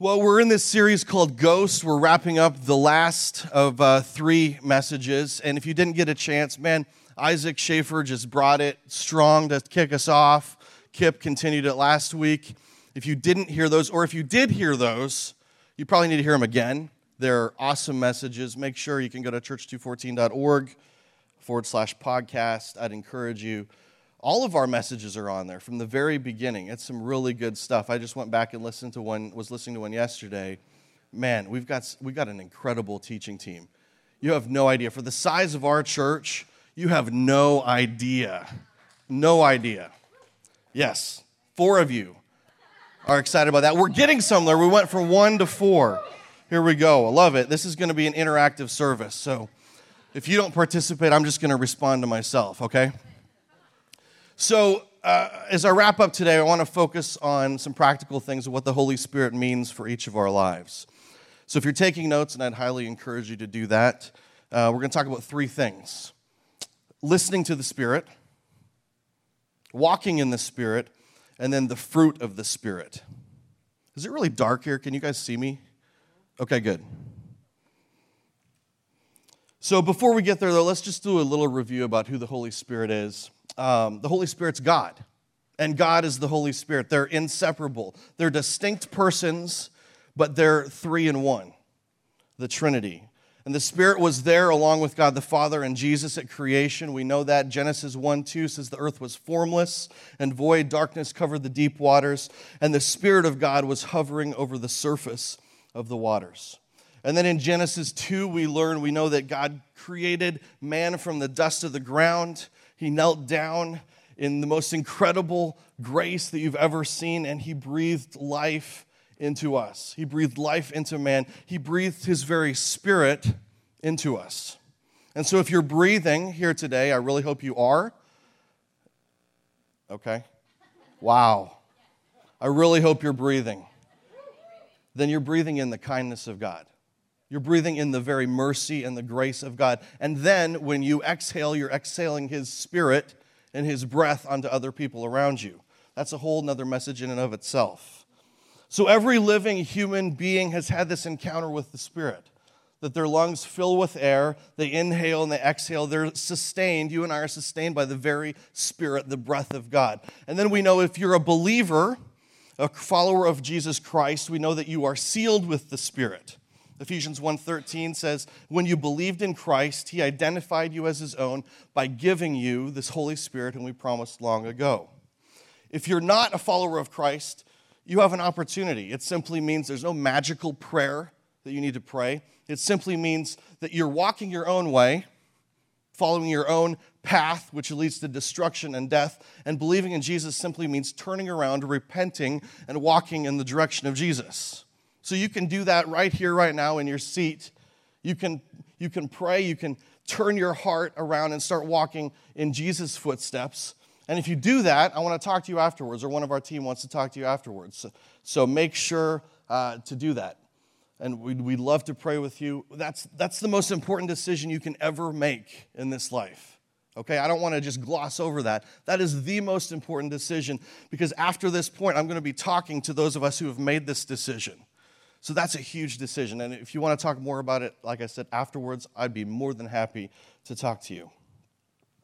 Well, we're in this series called Ghost. We're wrapping up the last of uh, three messages. And if you didn't get a chance, man, Isaac Schaefer just brought it strong to kick us off. Kip continued it last week. If you didn't hear those, or if you did hear those, you probably need to hear them again. They're awesome messages. Make sure you can go to church214.org forward slash podcast. I'd encourage you all of our messages are on there from the very beginning. It's some really good stuff. I just went back and listened to one, was listening to one yesterday. Man, we've got, we've got an incredible teaching team. You have no idea. For the size of our church, you have no idea. No idea. Yes, four of you are excited about that. We're getting somewhere. We went from one to four. Here we go. I love it. This is going to be an interactive service. So if you don't participate, I'm just going to respond to myself, okay? So, uh, as I wrap up today, I want to focus on some practical things of what the Holy Spirit means for each of our lives. So, if you're taking notes, and I'd highly encourage you to do that, uh, we're going to talk about three things listening to the Spirit, walking in the Spirit, and then the fruit of the Spirit. Is it really dark here? Can you guys see me? Okay, good. So, before we get there, though, let's just do a little review about who the Holy Spirit is um, the Holy Spirit's God, and God is the Holy Spirit. They're inseparable. They're distinct persons, but they're three in one the Trinity. And the Spirit was there along with God the Father and Jesus at creation. We know that. Genesis 1 2 says the earth was formless and void, darkness covered the deep waters, and the Spirit of God was hovering over the surface of the waters. And then in Genesis 2, we learn, we know that God created man from the dust of the ground he knelt down in the most incredible grace that you've ever seen, and he breathed life into us. He breathed life into man. He breathed his very spirit into us. And so, if you're breathing here today, I really hope you are. Okay? Wow. I really hope you're breathing. Then you're breathing in the kindness of God. You're breathing in the very mercy and the grace of God. And then when you exhale, you're exhaling His Spirit and His breath onto other people around you. That's a whole nother message in and of itself. So every living human being has had this encounter with the Spirit that their lungs fill with air, they inhale and they exhale, they're sustained. You and I are sustained by the very Spirit, the breath of God. And then we know if you're a believer, a follower of Jesus Christ, we know that you are sealed with the Spirit. Ephesians 1:13 says, "When you believed in Christ, he identified you as his own by giving you this Holy Spirit whom we promised long ago." If you're not a follower of Christ, you have an opportunity. It simply means there's no magical prayer that you need to pray. It simply means that you're walking your own way, following your own path, which leads to destruction and death. And believing in Jesus simply means turning around, repenting, and walking in the direction of Jesus. So you can do that right here, right now in your seat. You can, you can pray, you can turn your heart around and start walking in Jesus' footsteps. And if you do that, I want to talk to you afterwards, or one of our team wants to talk to you afterwards. So, so make sure uh, to do that. And we'd, we'd love to pray with you. That's, that's the most important decision you can ever make in this life. Okay, I don't want to just gloss over that. That is the most important decision because after this point, I'm going to be talking to those of us who have made this decision. So that's a huge decision. And if you want to talk more about it, like I said, afterwards, I'd be more than happy to talk to you.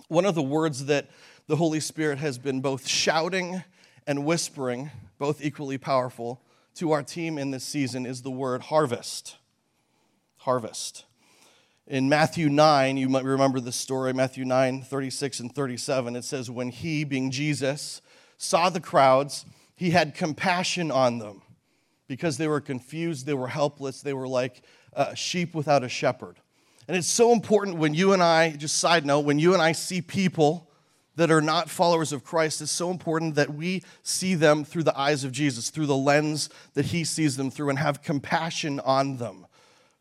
One of the words that the Holy Spirit has been both shouting and whispering, both equally powerful, to our team in this season is the word harvest. Harvest. In Matthew 9, you might remember the story, Matthew 9, 36 and 37. It says, When he, being Jesus, saw the crowds, he had compassion on them because they were confused, they were helpless, they were like uh, sheep without a shepherd. And it's so important when you and I, just side note, when you and I see people that are not followers of Christ, it's so important that we see them through the eyes of Jesus, through the lens that He sees them through, and have compassion on them.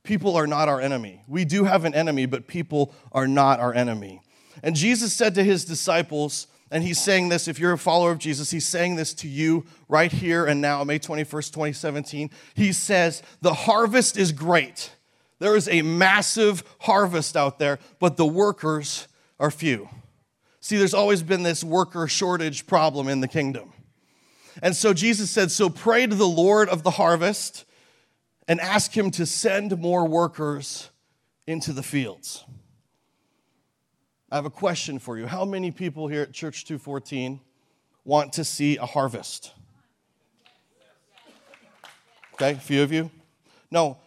People are not our enemy. We do have an enemy, but people are not our enemy. And Jesus said to His disciples, and he's saying this, if you're a follower of Jesus, he's saying this to you right here and now, May 21st, 2017. He says, The harvest is great. There is a massive harvest out there, but the workers are few. See, there's always been this worker shortage problem in the kingdom. And so Jesus said, So pray to the Lord of the harvest and ask him to send more workers into the fields. I have a question for you. How many people here at Church 214 want to see a harvest? Okay, a few of you. No,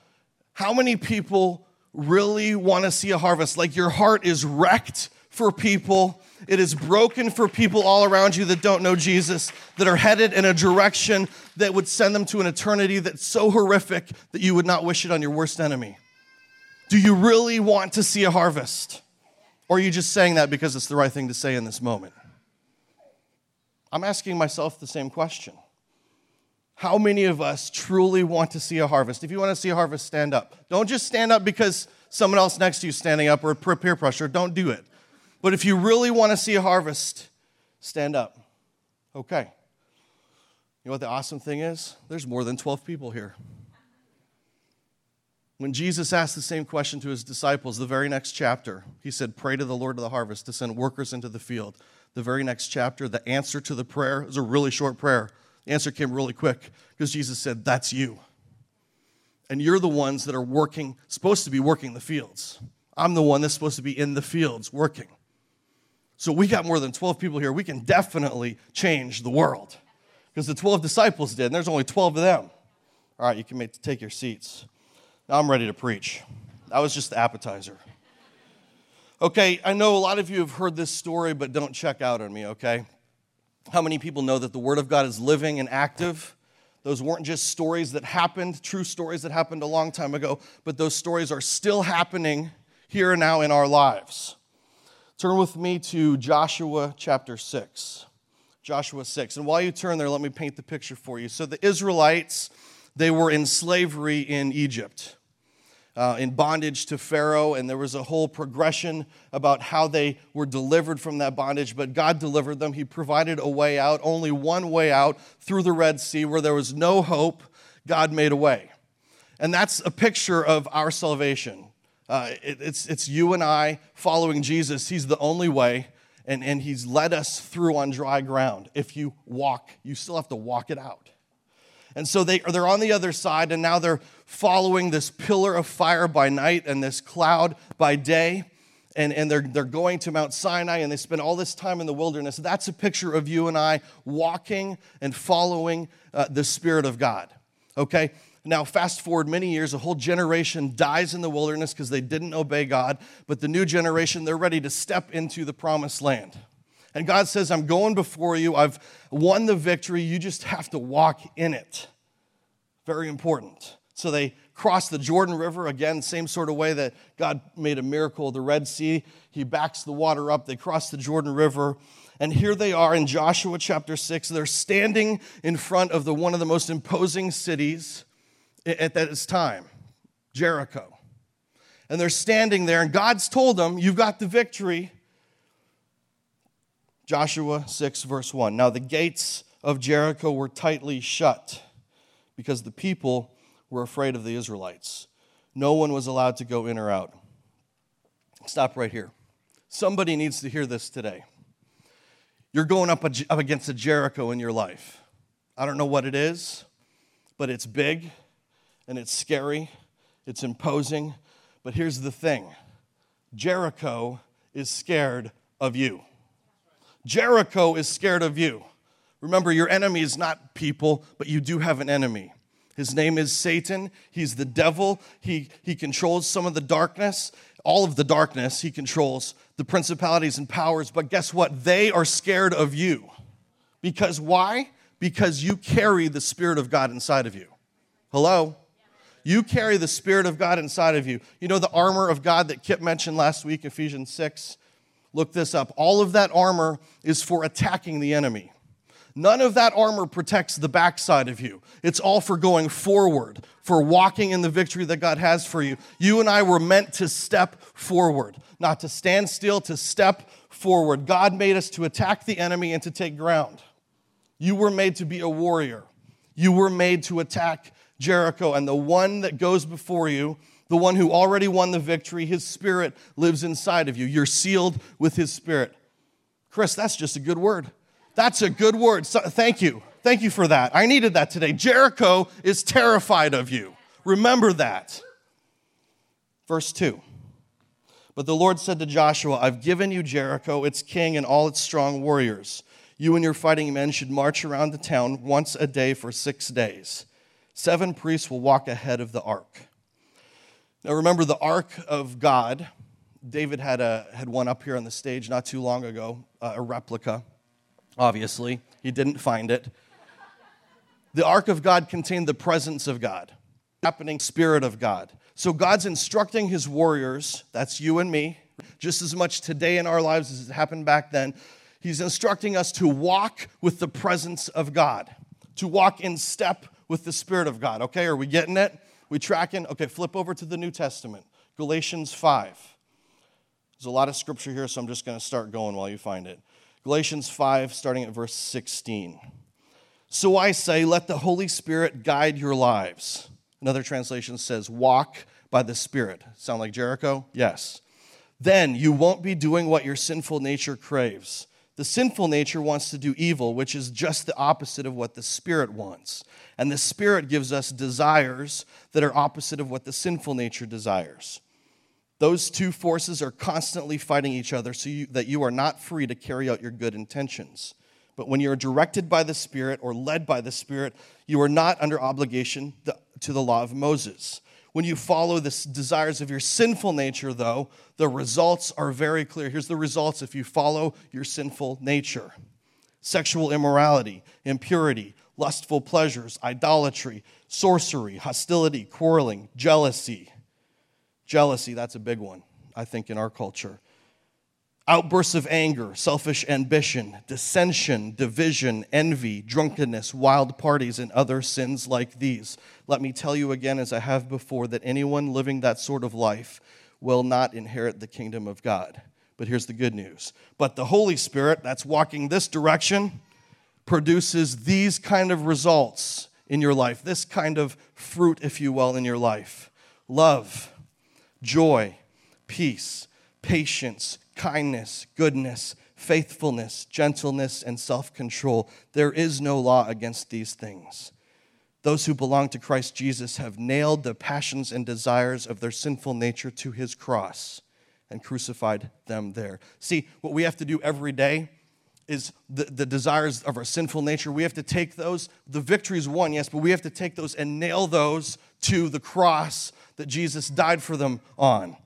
how many people really want to see a harvest? Like your heart is wrecked for people, it is broken for people all around you that don't know Jesus, that are headed in a direction that would send them to an eternity that's so horrific that you would not wish it on your worst enemy. Do you really want to see a harvest? Or are you just saying that because it's the right thing to say in this moment? I'm asking myself the same question. How many of us truly want to see a harvest? If you want to see a harvest, stand up. Don't just stand up because someone else next to you is standing up or peer pressure. Don't do it. But if you really want to see a harvest, stand up. Okay. You know what the awesome thing is? There's more than 12 people here. When Jesus asked the same question to his disciples, the very next chapter, he said, Pray to the Lord of the harvest to send workers into the field. The very next chapter, the answer to the prayer is a really short prayer. The answer came really quick because Jesus said, That's you. And you're the ones that are working, supposed to be working the fields. I'm the one that's supposed to be in the fields working. So we got more than 12 people here. We can definitely change the world because the 12 disciples did, and there's only 12 of them. All right, you can make, take your seats. I'm ready to preach. That was just the appetizer. Okay, I know a lot of you have heard this story, but don't check out on me, okay? How many people know that the Word of God is living and active? Those weren't just stories that happened, true stories that happened a long time ago, but those stories are still happening here and now in our lives. Turn with me to Joshua chapter 6. Joshua 6. And while you turn there, let me paint the picture for you. So the Israelites, they were in slavery in Egypt uh, in bondage to Pharaoh, and there was a whole progression about how they were delivered from that bondage. But God delivered them. He provided a way out, only one way out through the Red Sea where there was no hope. God made a way. And that's a picture of our salvation. Uh, it, it's, it's you and I following Jesus. He's the only way, and, and He's led us through on dry ground. If you walk, you still have to walk it out. And so they, they're on the other side, and now they're following this pillar of fire by night and this cloud by day. And, and they're, they're going to Mount Sinai and they spend all this time in the wilderness. That's a picture of you and I walking and following uh, the Spirit of God. Okay? Now, fast forward many years, a whole generation dies in the wilderness because they didn't obey God. But the new generation, they're ready to step into the promised land. And God says, I'm going before you. I've won the victory. You just have to walk in it. Very important. So they cross the Jordan River again, same sort of way that God made a miracle of the Red Sea. He backs the water up. They cross the Jordan River. And here they are in Joshua chapter 6. They're standing in front of the, one of the most imposing cities at that time, Jericho. And they're standing there, and God's told them, You've got the victory. Joshua 6, verse 1. Now the gates of Jericho were tightly shut because the people were afraid of the Israelites. No one was allowed to go in or out. Stop right here. Somebody needs to hear this today. You're going up, up against a Jericho in your life. I don't know what it is, but it's big and it's scary, it's imposing. But here's the thing Jericho is scared of you. Jericho is scared of you. Remember, your enemy is not people, but you do have an enemy. His name is Satan. He's the devil. He, he controls some of the darkness, all of the darkness. He controls the principalities and powers. But guess what? They are scared of you. Because why? Because you carry the Spirit of God inside of you. Hello? You carry the Spirit of God inside of you. You know the armor of God that Kip mentioned last week, Ephesians 6? Look this up. All of that armor is for attacking the enemy. None of that armor protects the backside of you. It's all for going forward, for walking in the victory that God has for you. You and I were meant to step forward, not to stand still, to step forward. God made us to attack the enemy and to take ground. You were made to be a warrior. You were made to attack Jericho, and the one that goes before you the one who already won the victory, his spirit lives inside of you. You're sealed with his spirit. Chris, that's just a good word. That's a good word. So, thank you. Thank you for that. I needed that today. Jericho is terrified of you. Remember that. Verse 2. But the Lord said to Joshua, I've given you Jericho, its king, and all its strong warriors. You and your fighting men should march around the town once a day for six days. Seven priests will walk ahead of the ark. Now remember, the ark of God, David had, a, had one up here on the stage not too long ago, uh, a replica, obviously. He didn't find it. The ark of God contained the presence of God, happening spirit of God. So God's instructing his warriors, that's you and me, just as much today in our lives as it happened back then. He's instructing us to walk with the presence of God, to walk in step with the Spirit of God. Okay, are we getting it? We tracking? Okay, flip over to the New Testament, Galatians 5. There's a lot of scripture here, so I'm just going to start going while you find it. Galatians 5, starting at verse 16. So I say, let the Holy Spirit guide your lives. Another translation says, walk by the Spirit. Sound like Jericho? Yes. Then you won't be doing what your sinful nature craves. The sinful nature wants to do evil, which is just the opposite of what the Spirit wants. And the Spirit gives us desires that are opposite of what the sinful nature desires. Those two forces are constantly fighting each other so you, that you are not free to carry out your good intentions. But when you're directed by the Spirit or led by the Spirit, you are not under obligation to the law of Moses. When you follow the desires of your sinful nature, though, the results are very clear. Here's the results if you follow your sinful nature sexual immorality, impurity, lustful pleasures, idolatry, sorcery, hostility, quarreling, jealousy. Jealousy, that's a big one, I think, in our culture outbursts of anger, selfish ambition, dissension, division, envy, drunkenness, wild parties, and other sins like these. Let me tell you again, as I have before, that anyone living that sort of life will not inherit the kingdom of God. But here's the good news. But the Holy Spirit, that's walking this direction, produces these kind of results in your life, this kind of fruit, if you will, in your life love, joy, peace, patience kindness, goodness, faithfulness, gentleness, and self control. There is no law against these things. Those who belong to Christ Jesus have nailed the passions and desires of their sinful nature to his cross and crucified them there. See, what we have to do every day is the, the desires of our sinful nature. We have to take those. The victory is won, yes, but we have to take those and nail those to the cross that Jesus died for them on.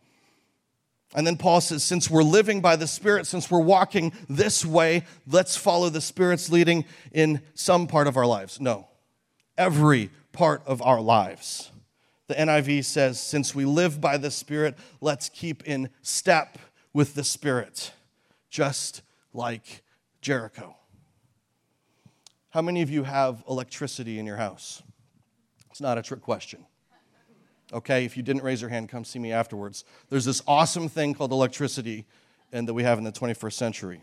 And then Paul says, since we're living by the Spirit, since we're walking this way, let's follow the Spirit's leading in some part of our lives. No, every part of our lives. The NIV says, since we live by the Spirit, let's keep in step with the Spirit, just like Jericho. How many of you have electricity in your house? It's not a trick question. Okay, if you didn't raise your hand, come see me afterwards. There's this awesome thing called electricity and that we have in the 21st century.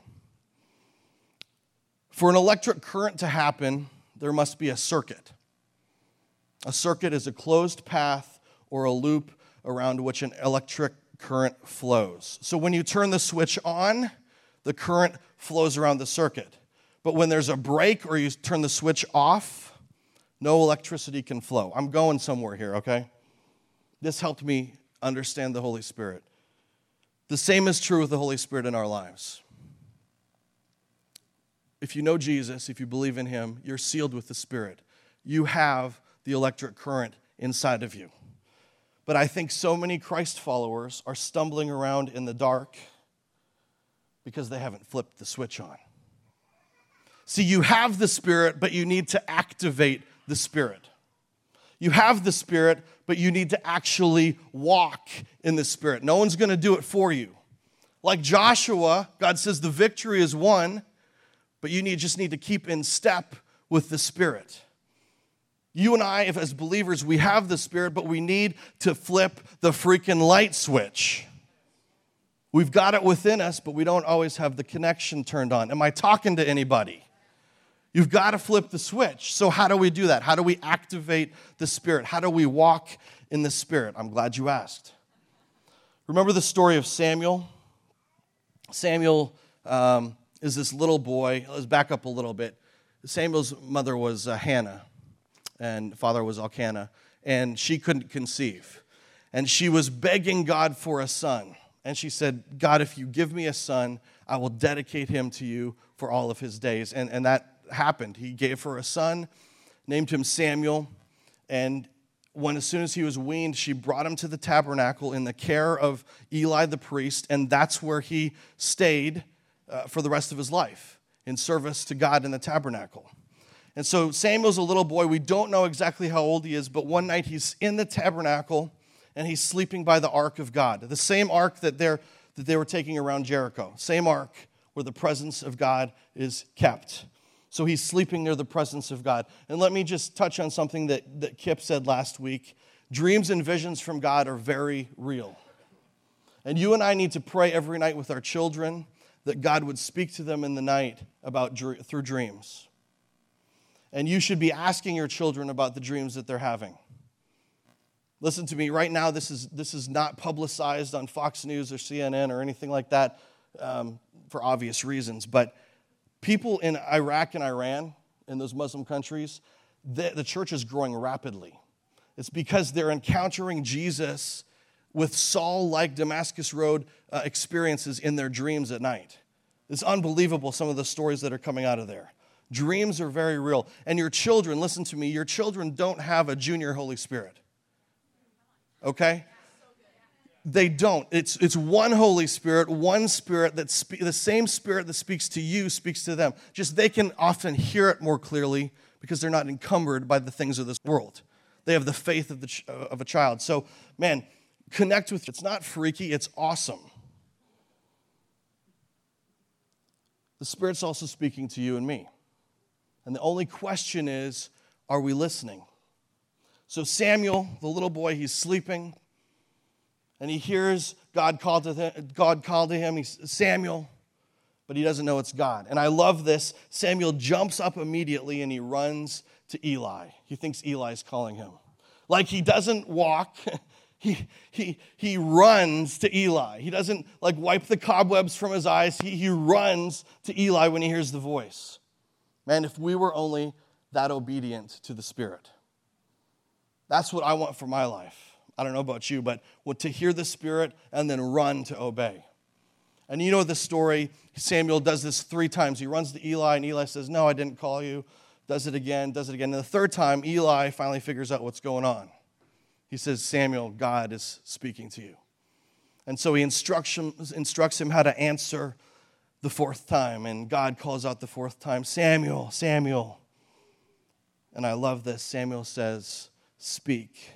For an electric current to happen, there must be a circuit. A circuit is a closed path or a loop around which an electric current flows. So when you turn the switch on, the current flows around the circuit. But when there's a break or you turn the switch off, no electricity can flow. I'm going somewhere here, okay? This helped me understand the Holy Spirit. The same is true with the Holy Spirit in our lives. If you know Jesus, if you believe in Him, you're sealed with the Spirit. You have the electric current inside of you. But I think so many Christ followers are stumbling around in the dark because they haven't flipped the switch on. See, you have the Spirit, but you need to activate the Spirit. You have the Spirit, but you need to actually walk in the Spirit. No one's going to do it for you. Like Joshua, God says the victory is won, but you need, just need to keep in step with the Spirit. You and I, if as believers, we have the Spirit, but we need to flip the freaking light switch. We've got it within us, but we don't always have the connection turned on. Am I talking to anybody? You've got to flip the switch. So, how do we do that? How do we activate the Spirit? How do we walk in the Spirit? I'm glad you asked. Remember the story of Samuel? Samuel um, is this little boy. Let's back up a little bit. Samuel's mother was uh, Hannah, and father was Elkanah. and she couldn't conceive. And she was begging God for a son. And she said, God, if you give me a son, I will dedicate him to you for all of his days. And, and that happened. He gave her a son, named him Samuel. And when as soon as he was weaned, she brought him to the tabernacle in the care of Eli the priest, and that's where he stayed uh, for the rest of his life in service to God in the tabernacle. And so Samuel's a little boy. We don't know exactly how old he is, but one night he's in the tabernacle and he's sleeping by the ark of God, the same ark that, they're, that they were taking around Jericho, same ark where the presence of God is kept. So he's sleeping near the presence of God. And let me just touch on something that, that Kip said last week. Dreams and visions from God are very real. And you and I need to pray every night with our children that God would speak to them in the night about through dreams. And you should be asking your children about the dreams that they're having. Listen to me, right now, this is, this is not publicized on Fox News or CNN or anything like that um, for obvious reasons, but people in Iraq and Iran, in those Muslim countries, the, the church is growing rapidly. It's because they're encountering Jesus with Saul like Damascus Road uh, experiences in their dreams at night. It's unbelievable, some of the stories that are coming out of there. Dreams are very real. And your children, listen to me, your children don't have a junior Holy Spirit. Okay? They don't. It's, it's one Holy Spirit, one Spirit that spe- the same Spirit that speaks to you speaks to them. Just they can often hear it more clearly because they're not encumbered by the things of this world. They have the faith of, the ch- uh, of a child. So, man, connect with. It's not freaky. It's awesome. The Spirit's also speaking to you and me. And the only question is, are we listening? So Samuel, the little boy, he's sleeping and he hears God call to him, God call to him. He's Samuel, but he doesn't know it's God. And I love this. Samuel jumps up immediately and he runs to Eli. He thinks Eli's calling him. Like he doesn't walk, he, he, he runs to Eli. He doesn't like wipe the cobwebs from his eyes. He, he runs to Eli when he hears the voice. Man, if we were only that obedient to the Spirit, that's what I want for my life. I don't know about you, but to hear the Spirit and then run to obey. And you know the story. Samuel does this three times. He runs to Eli, and Eli says, No, I didn't call you. Does it again, does it again. And the third time, Eli finally figures out what's going on. He says, Samuel, God is speaking to you. And so he instructs him, instructs him how to answer the fourth time. And God calls out the fourth time, Samuel, Samuel. And I love this. Samuel says, Speak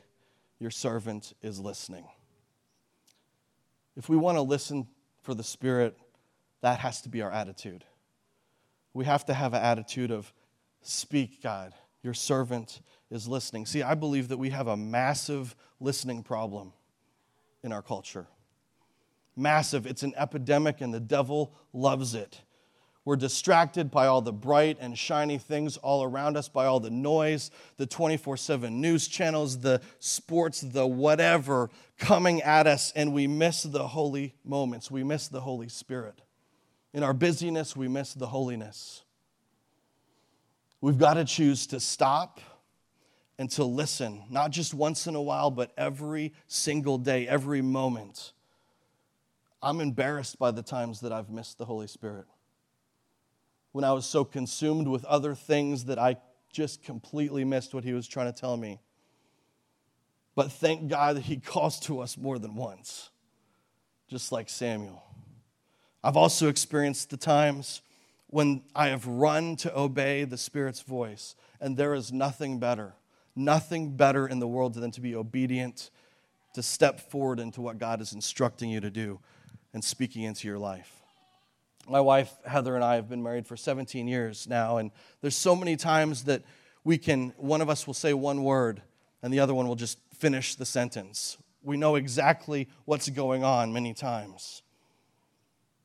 your servant is listening. If we want to listen for the Spirit, that has to be our attitude. We have to have an attitude of, Speak, God, your servant is listening. See, I believe that we have a massive listening problem in our culture. Massive. It's an epidemic, and the devil loves it. We're distracted by all the bright and shiny things all around us, by all the noise, the 24 7 news channels, the sports, the whatever coming at us, and we miss the holy moments. We miss the Holy Spirit. In our busyness, we miss the holiness. We've got to choose to stop and to listen, not just once in a while, but every single day, every moment. I'm embarrassed by the times that I've missed the Holy Spirit when I was so consumed with other things that I just completely missed what he was trying to tell me. But thank God that he calls to us more than once, just like Samuel. I've also experienced the times when I have run to obey the Spirit's voice, and there is nothing better, nothing better in the world than to be obedient, to step forward into what God is instructing you to do and speaking into your life my wife Heather and I have been married for 17 years now, and there's so many times that we can, one of us will say one word and the other one will just finish the sentence. We know exactly what's going on many times.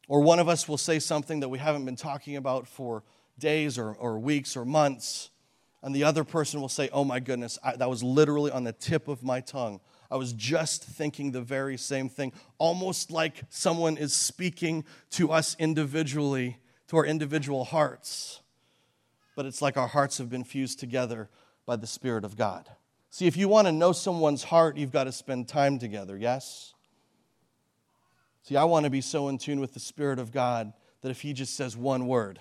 Or one of us will say something that we haven't been talking about for days or, or weeks or months, and the other person will say, Oh my goodness, I, that was literally on the tip of my tongue. I was just thinking the very same thing, almost like someone is speaking to us individually, to our individual hearts. But it's like our hearts have been fused together by the Spirit of God. See, if you want to know someone's heart, you've got to spend time together, yes? See, I want to be so in tune with the Spirit of God that if He just says one word,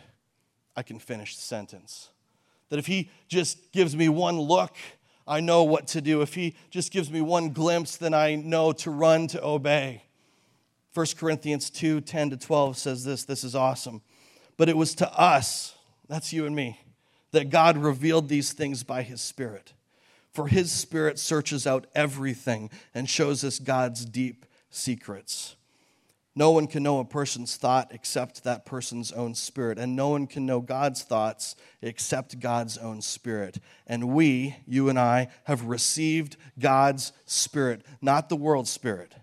I can finish the sentence. That if He just gives me one look, I know what to do. If He just gives me one glimpse, then I know to run to obey. 1 Corinthians 2 10 to 12 says this. This is awesome. But it was to us, that's you and me, that God revealed these things by His Spirit. For His Spirit searches out everything and shows us God's deep secrets. No one can know a person's thought except that person's own spirit, and no one can know God's thoughts except God's own spirit. And we, you and I, have received God's spirit, not the world's spirit,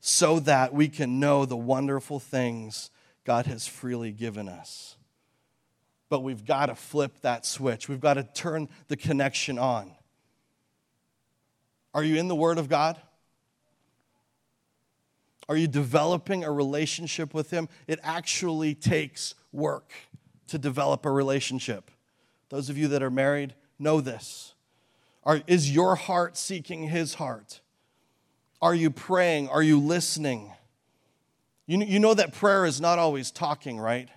so that we can know the wonderful things God has freely given us. But we've got to flip that switch, we've got to turn the connection on. Are you in the Word of God? Are you developing a relationship with Him? It actually takes work to develop a relationship. Those of you that are married know this. Are, is your heart seeking His heart? Are you praying? Are you listening? You, you know that prayer is not always talking, right?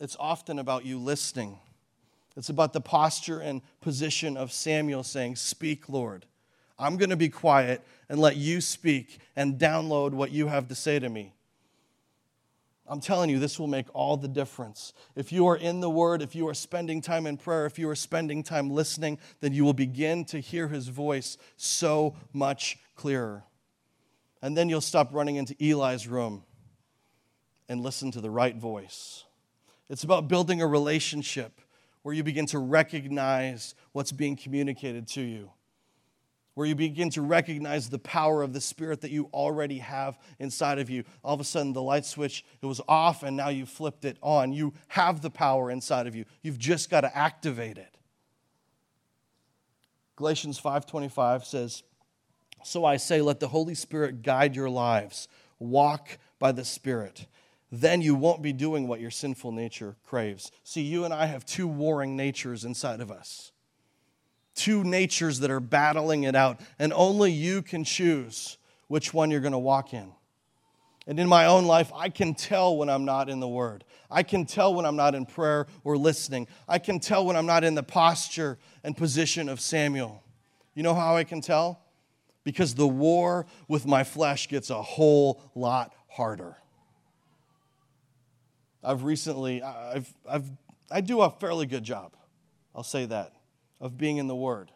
It's often about you listening. It's about the posture and position of Samuel saying, Speak, Lord. I'm going to be quiet and let you speak and download what you have to say to me. I'm telling you, this will make all the difference. If you are in the Word, if you are spending time in prayer, if you are spending time listening, then you will begin to hear His voice so much clearer. And then you'll stop running into Eli's room and listen to the right voice. It's about building a relationship where you begin to recognize what's being communicated to you where you begin to recognize the power of the Spirit that you already have inside of you. All of a sudden, the light switch, it was off, and now you flipped it on. You have the power inside of you. You've just got to activate it. Galatians 5.25 says, So I say, let the Holy Spirit guide your lives. Walk by the Spirit. Then you won't be doing what your sinful nature craves. See, you and I have two warring natures inside of us two natures that are battling it out, and only you can choose which one you're going to walk in. And in my own life, I can tell when I'm not in the Word. I can tell when I'm not in prayer or listening. I can tell when I'm not in the posture and position of Samuel. You know how I can tell? Because the war with my flesh gets a whole lot harder. I've recently, I've, I've, I do a fairly good job. I'll say that of being in the Word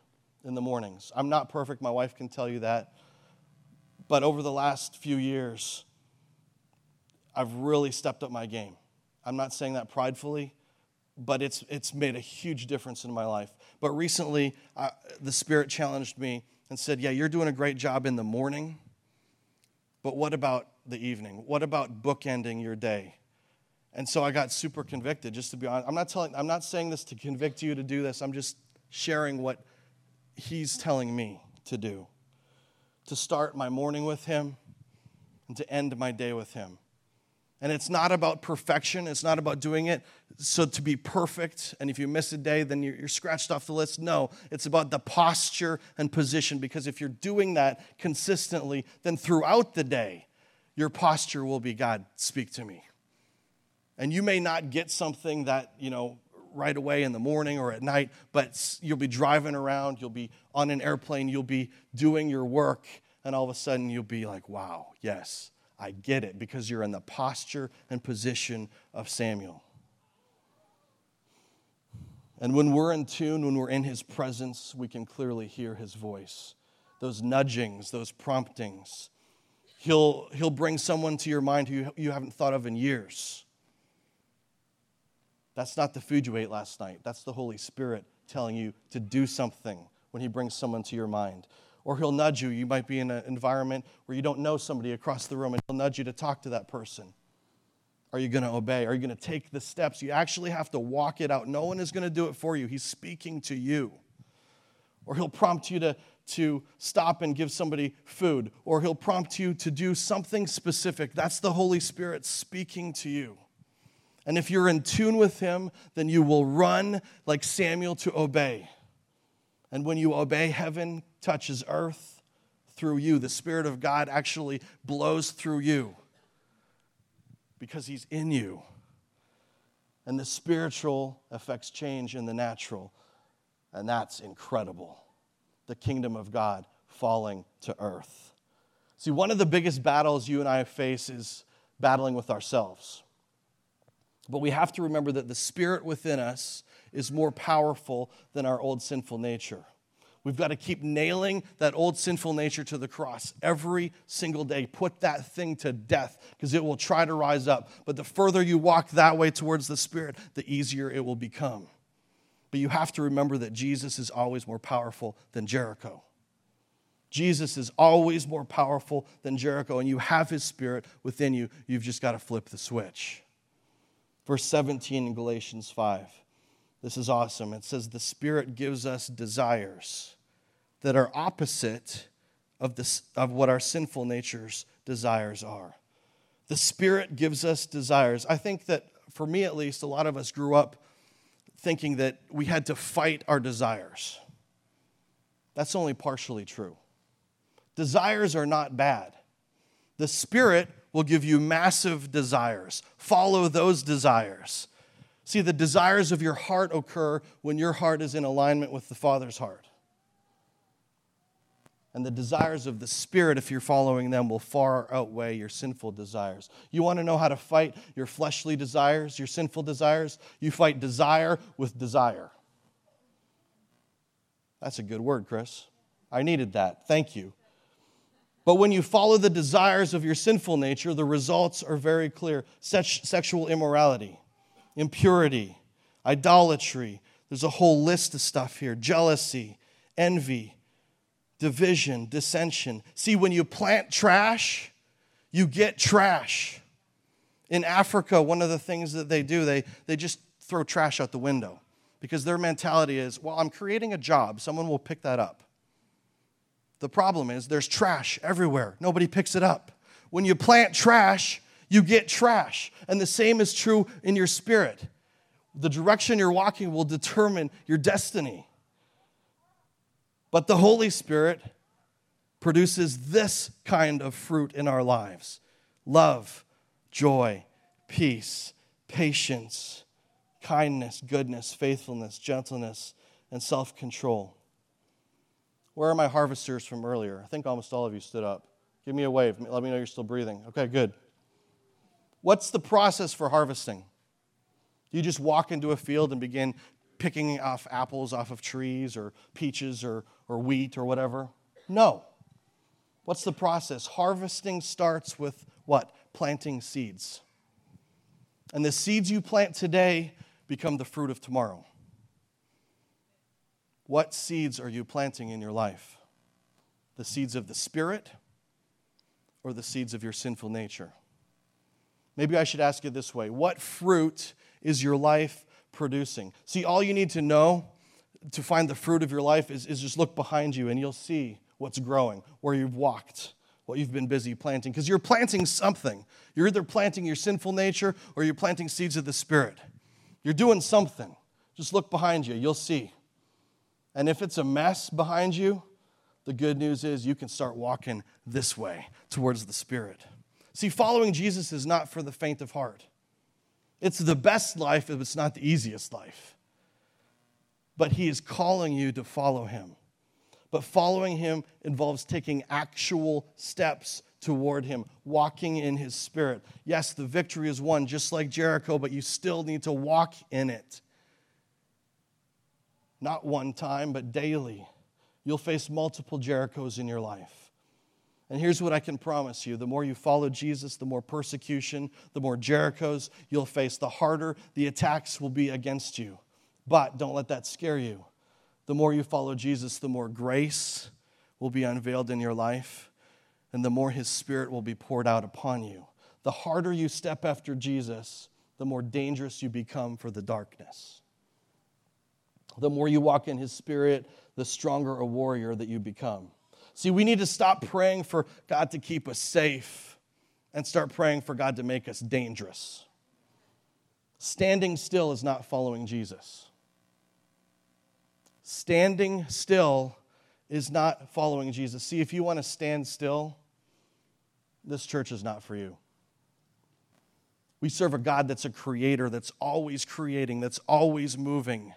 in the mornings. I'm not perfect, my wife can tell you that. But over the last few years, I've really stepped up my game. I'm not saying that pridefully, but it's, it's made a huge difference in my life. But recently, I, the Spirit challenged me and said, Yeah, you're doing a great job in the morning, but what about the evening? What about bookending your day? And so I got super convicted, just to be honest. I'm not, telling, I'm not saying this to convict you to do this. I'm just sharing what He's telling me to do to start my morning with Him and to end my day with Him. And it's not about perfection. It's not about doing it so to be perfect. And if you miss a day, then you're, scratched off the list. No, it's about the posture and position. Because if you're doing that consistently, then throughout the day, your posture will be God, speak to me. And you may not get something that, you know, right away in the morning or at night, but you'll be driving around, you'll be on an airplane, you'll be doing your work, and all of a sudden you'll be like, wow, yes, I get it, because you're in the posture and position of Samuel. And when we're in tune, when we're in his presence, we can clearly hear his voice. Those nudgings, those promptings. He'll, he'll bring someone to your mind who you haven't thought of in years. That's not the food you ate last night. That's the Holy Spirit telling you to do something when He brings someone to your mind. Or He'll nudge you. You might be in an environment where you don't know somebody across the room, and He'll nudge you to talk to that person. Are you going to obey? Are you going to take the steps? You actually have to walk it out. No one is going to do it for you. He's speaking to you. Or He'll prompt you to, to stop and give somebody food, or He'll prompt you to do something specific. That's the Holy Spirit speaking to you. And if you're in tune with Him, then you will run like Samuel to obey. And when you obey, heaven touches earth through you. The Spirit of God actually blows through you because He's in you. And the spiritual affects change in the natural. And that's incredible. The kingdom of God falling to earth. See, one of the biggest battles you and I face is battling with ourselves. But we have to remember that the spirit within us is more powerful than our old sinful nature. We've got to keep nailing that old sinful nature to the cross every single day. Put that thing to death because it will try to rise up. But the further you walk that way towards the Spirit, the easier it will become. But you have to remember that Jesus is always more powerful than Jericho. Jesus is always more powerful than Jericho, and you have his spirit within you. You've just got to flip the switch. Verse 17 in Galatians 5. This is awesome. It says, The Spirit gives us desires that are opposite of, this, of what our sinful nature's desires are. The Spirit gives us desires. I think that, for me at least, a lot of us grew up thinking that we had to fight our desires. That's only partially true. Desires are not bad. The Spirit will give you massive desires. Follow those desires. See, the desires of your heart occur when your heart is in alignment with the Father's heart. And the desires of the Spirit, if you're following them, will far outweigh your sinful desires. You want to know how to fight your fleshly desires, your sinful desires? You fight desire with desire. That's a good word, Chris. I needed that. Thank you. But when you follow the desires of your sinful nature, the results are very clear sexual immorality impurity, idolatry. There's a whole list of stuff here jealousy, envy, division, dissension. See, when you plant trash, you get trash. In Africa, one of the things that they do, they, they just throw trash out the window because their mentality is, well, I'm creating a job, someone will pick that up. The problem is there's trash everywhere, nobody picks it up. When you plant trash, you get trash. And the same is true in your spirit. The direction you're walking will determine your destiny. But the Holy Spirit produces this kind of fruit in our lives love, joy, peace, patience, kindness, goodness, faithfulness, gentleness, and self control. Where are my harvesters from earlier? I think almost all of you stood up. Give me a wave. Let me know you're still breathing. Okay, good. What's the process for harvesting? Do you just walk into a field and begin picking off apples off of trees or peaches or, or wheat or whatever? No. What's the process? Harvesting starts with what? Planting seeds. And the seeds you plant today become the fruit of tomorrow. What seeds are you planting in your life? The seeds of the Spirit or the seeds of your sinful nature? Maybe I should ask you this way What fruit is your life producing? See, all you need to know to find the fruit of your life is, is just look behind you and you'll see what's growing, where you've walked, what you've been busy planting. Because you're planting something. You're either planting your sinful nature or you're planting seeds of the Spirit. You're doing something. Just look behind you, you'll see. And if it's a mess behind you, the good news is you can start walking this way towards the Spirit. See, following Jesus is not for the faint of heart. It's the best life, if it's not the easiest life. But He is calling you to follow Him. But following Him involves taking actual steps toward Him, walking in His Spirit. Yes, the victory is won, just like Jericho, but you still need to walk in it. Not one time, but daily. You'll face multiple Jerichos in your life. And here's what I can promise you the more you follow Jesus, the more persecution, the more Jerichos you'll face, the harder the attacks will be against you. But don't let that scare you. The more you follow Jesus, the more grace will be unveiled in your life, and the more his spirit will be poured out upon you. The harder you step after Jesus, the more dangerous you become for the darkness. The more you walk in his spirit, the stronger a warrior that you become. See, we need to stop praying for God to keep us safe and start praying for God to make us dangerous. Standing still is not following Jesus. Standing still is not following Jesus. See, if you want to stand still, this church is not for you. We serve a God that's a creator, that's always creating, that's always moving.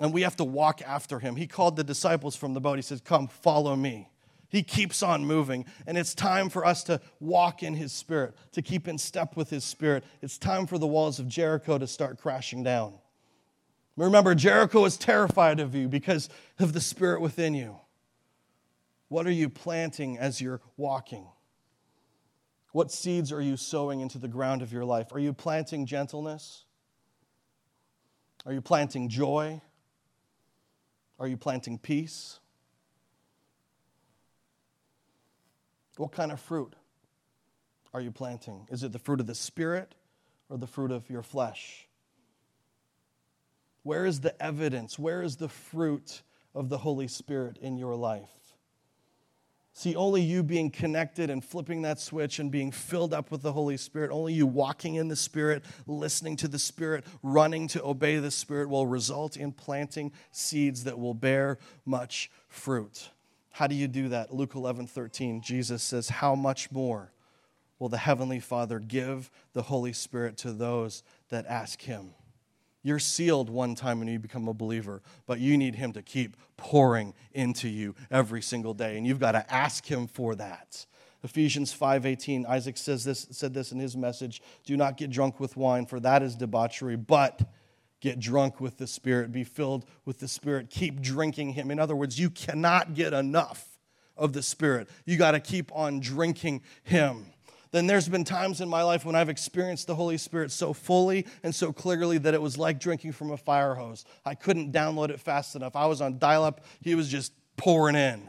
And we have to walk after him. He called the disciples from the boat. He says, Come, follow me. He keeps on moving. And it's time for us to walk in his spirit, to keep in step with his spirit. It's time for the walls of Jericho to start crashing down. Remember, Jericho is terrified of you because of the spirit within you. What are you planting as you're walking? What seeds are you sowing into the ground of your life? Are you planting gentleness? Are you planting joy? Are you planting peace? What kind of fruit are you planting? Is it the fruit of the Spirit or the fruit of your flesh? Where is the evidence? Where is the fruit of the Holy Spirit in your life? See, only you being connected and flipping that switch and being filled up with the Holy Spirit, only you walking in the Spirit, listening to the Spirit, running to obey the Spirit will result in planting seeds that will bear much fruit. How do you do that? Luke 11 13, Jesus says, How much more will the Heavenly Father give the Holy Spirit to those that ask Him? You're sealed one time when you become a believer, but you need Him to keep pouring into you every single day, and you've got to ask Him for that. Ephesians 5:18 Isaac says this said this in his message, "Do not get drunk with wine, for that is debauchery, but get drunk with the Spirit, be filled with the Spirit, keep drinking him." In other words, you cannot get enough of the Spirit. You got to keep on drinking him then there's been times in my life when I've experienced the Holy Spirit so fully and so clearly that it was like drinking from a fire hose. I couldn't download it fast enough. I was on dial up, he was just pouring in.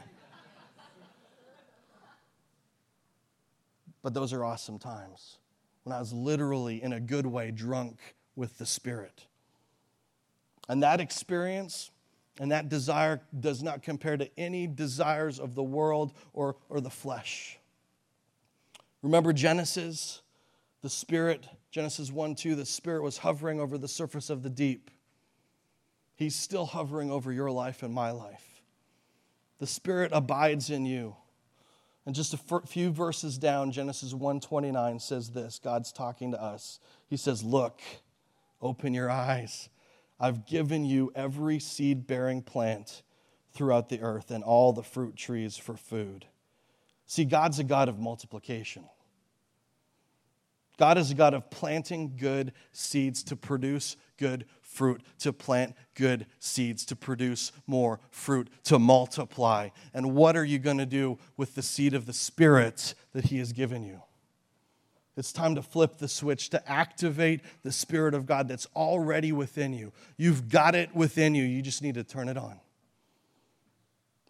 but those are awesome times when I was literally, in a good way, drunk with the Spirit. And that experience and that desire does not compare to any desires of the world or, or the flesh. Remember Genesis? The Spirit, Genesis 1 2, the Spirit was hovering over the surface of the deep. He's still hovering over your life and my life. The Spirit abides in you. And just a few verses down, Genesis 1:29 says this. God's talking to us. He says, "Look, open your eyes. I've given you every seed-bearing plant throughout the earth and all the fruit trees for food." See, God's a God of multiplication. God is a God of planting good seeds to produce good fruit, to plant good seeds, to produce more fruit, to multiply. And what are you going to do with the seed of the Spirit that He has given you? It's time to flip the switch, to activate the Spirit of God that's already within you. You've got it within you, you just need to turn it on.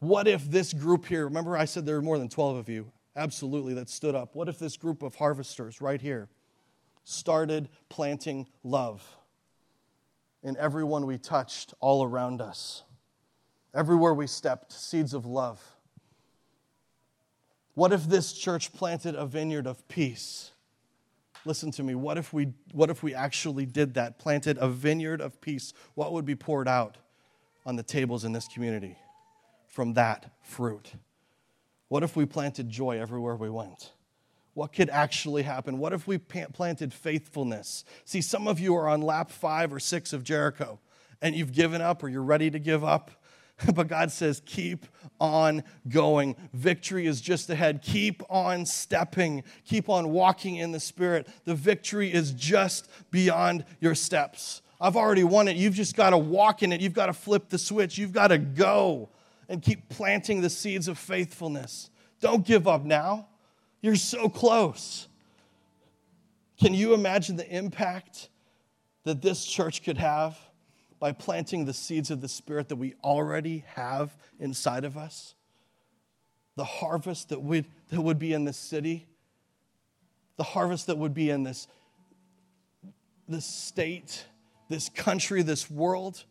What if this group here, remember I said there were more than 12 of you, absolutely, that stood up. What if this group of harvesters right here started planting love in everyone we touched all around us? Everywhere we stepped, seeds of love. What if this church planted a vineyard of peace? Listen to me. What if we, what if we actually did that, planted a vineyard of peace? What would be poured out on the tables in this community? From that fruit? What if we planted joy everywhere we went? What could actually happen? What if we planted faithfulness? See, some of you are on lap five or six of Jericho and you've given up or you're ready to give up. But God says, keep on going. Victory is just ahead. Keep on stepping. Keep on walking in the Spirit. The victory is just beyond your steps. I've already won it. You've just got to walk in it. You've got to flip the switch. You've got to go and keep planting the seeds of faithfulness. Don't give up now. You're so close. Can you imagine the impact that this church could have by planting the seeds of the Spirit that we already have inside of us? The harvest that would, that would be in this city, the harvest that would be in this, this state, this country, this world.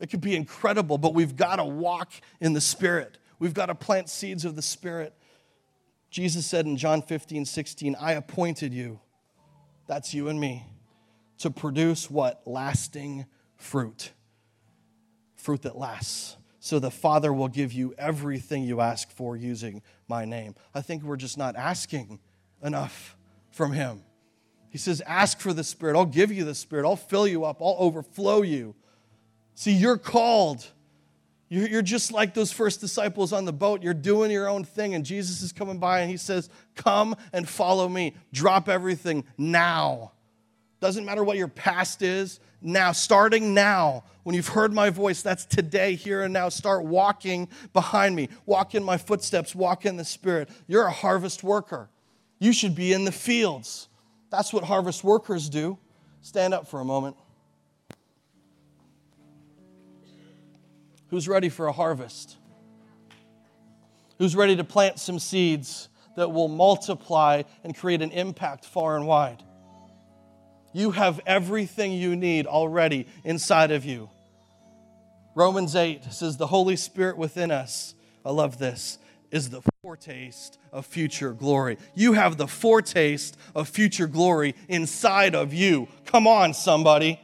It could be incredible, but we've got to walk in the Spirit. We've got to plant seeds of the Spirit. Jesus said in John 15, 16, I appointed you, that's you and me, to produce what? Lasting fruit. fruit that lasts. So the Father will give you everything you ask for using my name. I think we're just not asking enough from Him. He says, Ask for the Spirit. I'll give you the Spirit. I'll fill you up. I'll overflow you. See, you're called. You're just like those first disciples on the boat. You're doing your own thing, and Jesus is coming by and he says, Come and follow me. Drop everything now. Doesn't matter what your past is, now, starting now, when you've heard my voice, that's today, here and now. Start walking behind me. Walk in my footsteps, walk in the Spirit. You're a harvest worker. You should be in the fields. That's what harvest workers do. Stand up for a moment. Who's ready for a harvest? Who's ready to plant some seeds that will multiply and create an impact far and wide? You have everything you need already inside of you. Romans 8 says, The Holy Spirit within us, I love this, is the foretaste of future glory. You have the foretaste of future glory inside of you. Come on, somebody.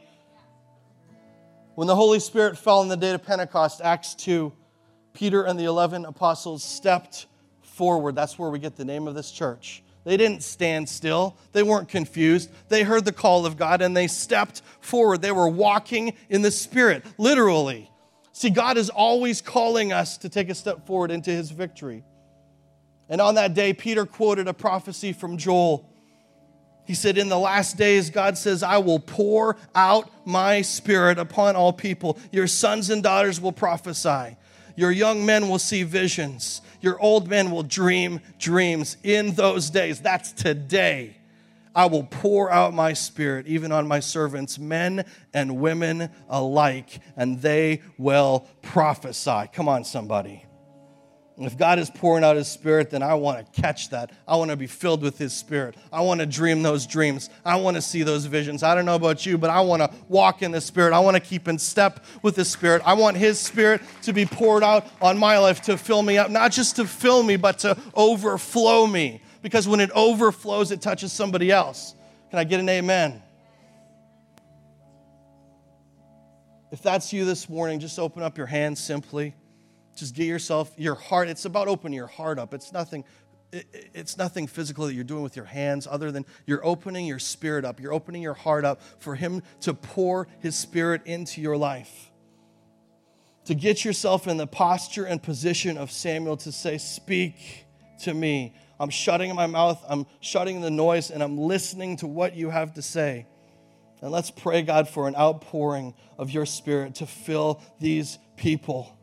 When the Holy Spirit fell on the day of Pentecost, Acts 2, Peter and the 11 apostles stepped forward. That's where we get the name of this church. They didn't stand still. They weren't confused. They heard the call of God and they stepped forward. They were walking in the Spirit, literally. See, God is always calling us to take a step forward into his victory. And on that day, Peter quoted a prophecy from Joel. He said, In the last days, God says, I will pour out my spirit upon all people. Your sons and daughters will prophesy. Your young men will see visions. Your old men will dream dreams in those days. That's today. I will pour out my spirit even on my servants, men and women alike, and they will prophesy. Come on, somebody. If God is pouring out His Spirit, then I want to catch that. I want to be filled with His Spirit. I want to dream those dreams. I want to see those visions. I don't know about you, but I want to walk in the Spirit. I want to keep in step with the Spirit. I want His Spirit to be poured out on my life to fill me up, not just to fill me, but to overflow me. Because when it overflows, it touches somebody else. Can I get an amen? If that's you this morning, just open up your hands simply just get yourself your heart it's about opening your heart up. It's nothing it's nothing physical that you're doing with your hands other than you're opening your spirit up. You're opening your heart up for him to pour his spirit into your life. To get yourself in the posture and position of samuel to say speak to me. I'm shutting my mouth i'm shutting the noise and i'm listening to what you have to say. And let's pray god for an outpouring of your spirit to fill these people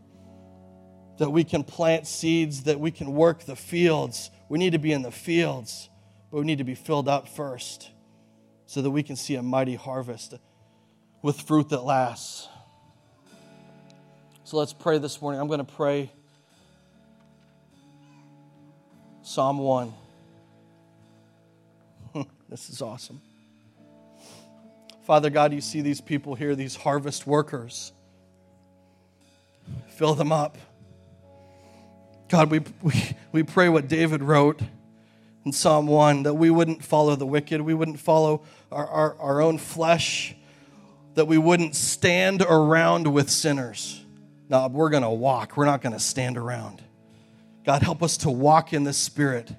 that we can plant seeds, that we can work the fields. We need to be in the fields, but we need to be filled up first so that we can see a mighty harvest with fruit that lasts. So let's pray this morning. I'm going to pray Psalm 1. this is awesome. Father God, you see these people here, these harvest workers. Fill them up. God, we, we, we pray what David wrote in Psalm 1 that we wouldn't follow the wicked, we wouldn't follow our, our, our own flesh, that we wouldn't stand around with sinners. No, we're going to walk, we're not going to stand around. God, help us to walk in the Spirit.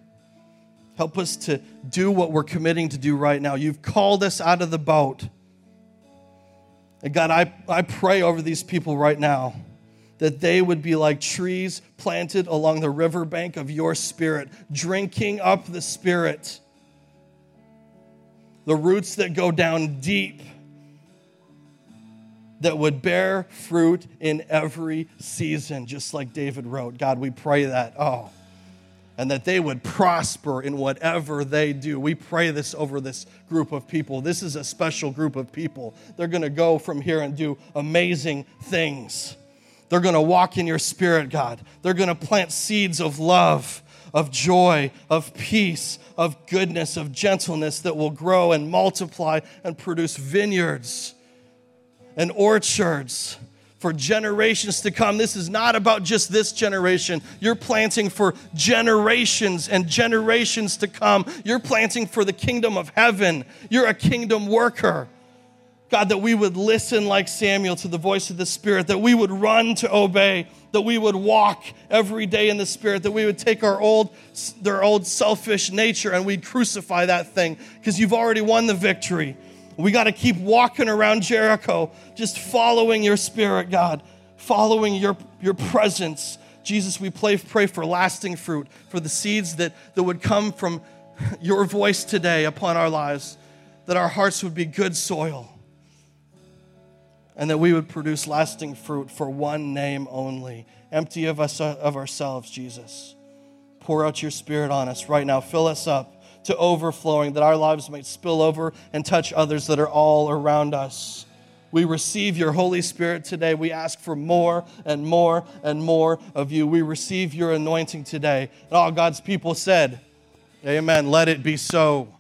Help us to do what we're committing to do right now. You've called us out of the boat. And God, I, I pray over these people right now that they would be like trees planted along the riverbank of your spirit, drinking up the spirit. The roots that go down deep, that would bear fruit in every season, just like David wrote. God, we pray that. Oh, and that they would prosper in whatever they do. We pray this over this group of people. This is a special group of people. They're going to go from here and do amazing things. They're going to walk in your spirit, God. They're going to plant seeds of love, of joy, of peace, of goodness, of gentleness that will grow and multiply and produce vineyards and orchards for generations to come. This is not about just this generation. You're planting for generations and generations to come. You're planting for the kingdom of heaven. You're a kingdom worker. God, that we would listen like Samuel to the voice of the Spirit, that we would run to obey, that we would walk every day in the Spirit, that we would take our old, their old selfish nature and we'd crucify that thing because you've already won the victory. We got to keep walking around Jericho, just following your Spirit, God, following your, your presence. Jesus, we pray, pray for lasting fruit, for the seeds that, that would come from your voice today upon our lives, that our hearts would be good soil and that we would produce lasting fruit for one name only. Empty of us of ourselves, Jesus. Pour out your spirit on us right now. Fill us up to overflowing that our lives might spill over and touch others that are all around us. We receive your Holy Spirit today. We ask for more and more and more of you. We receive your anointing today. And all God's people said, Amen. Let it be so.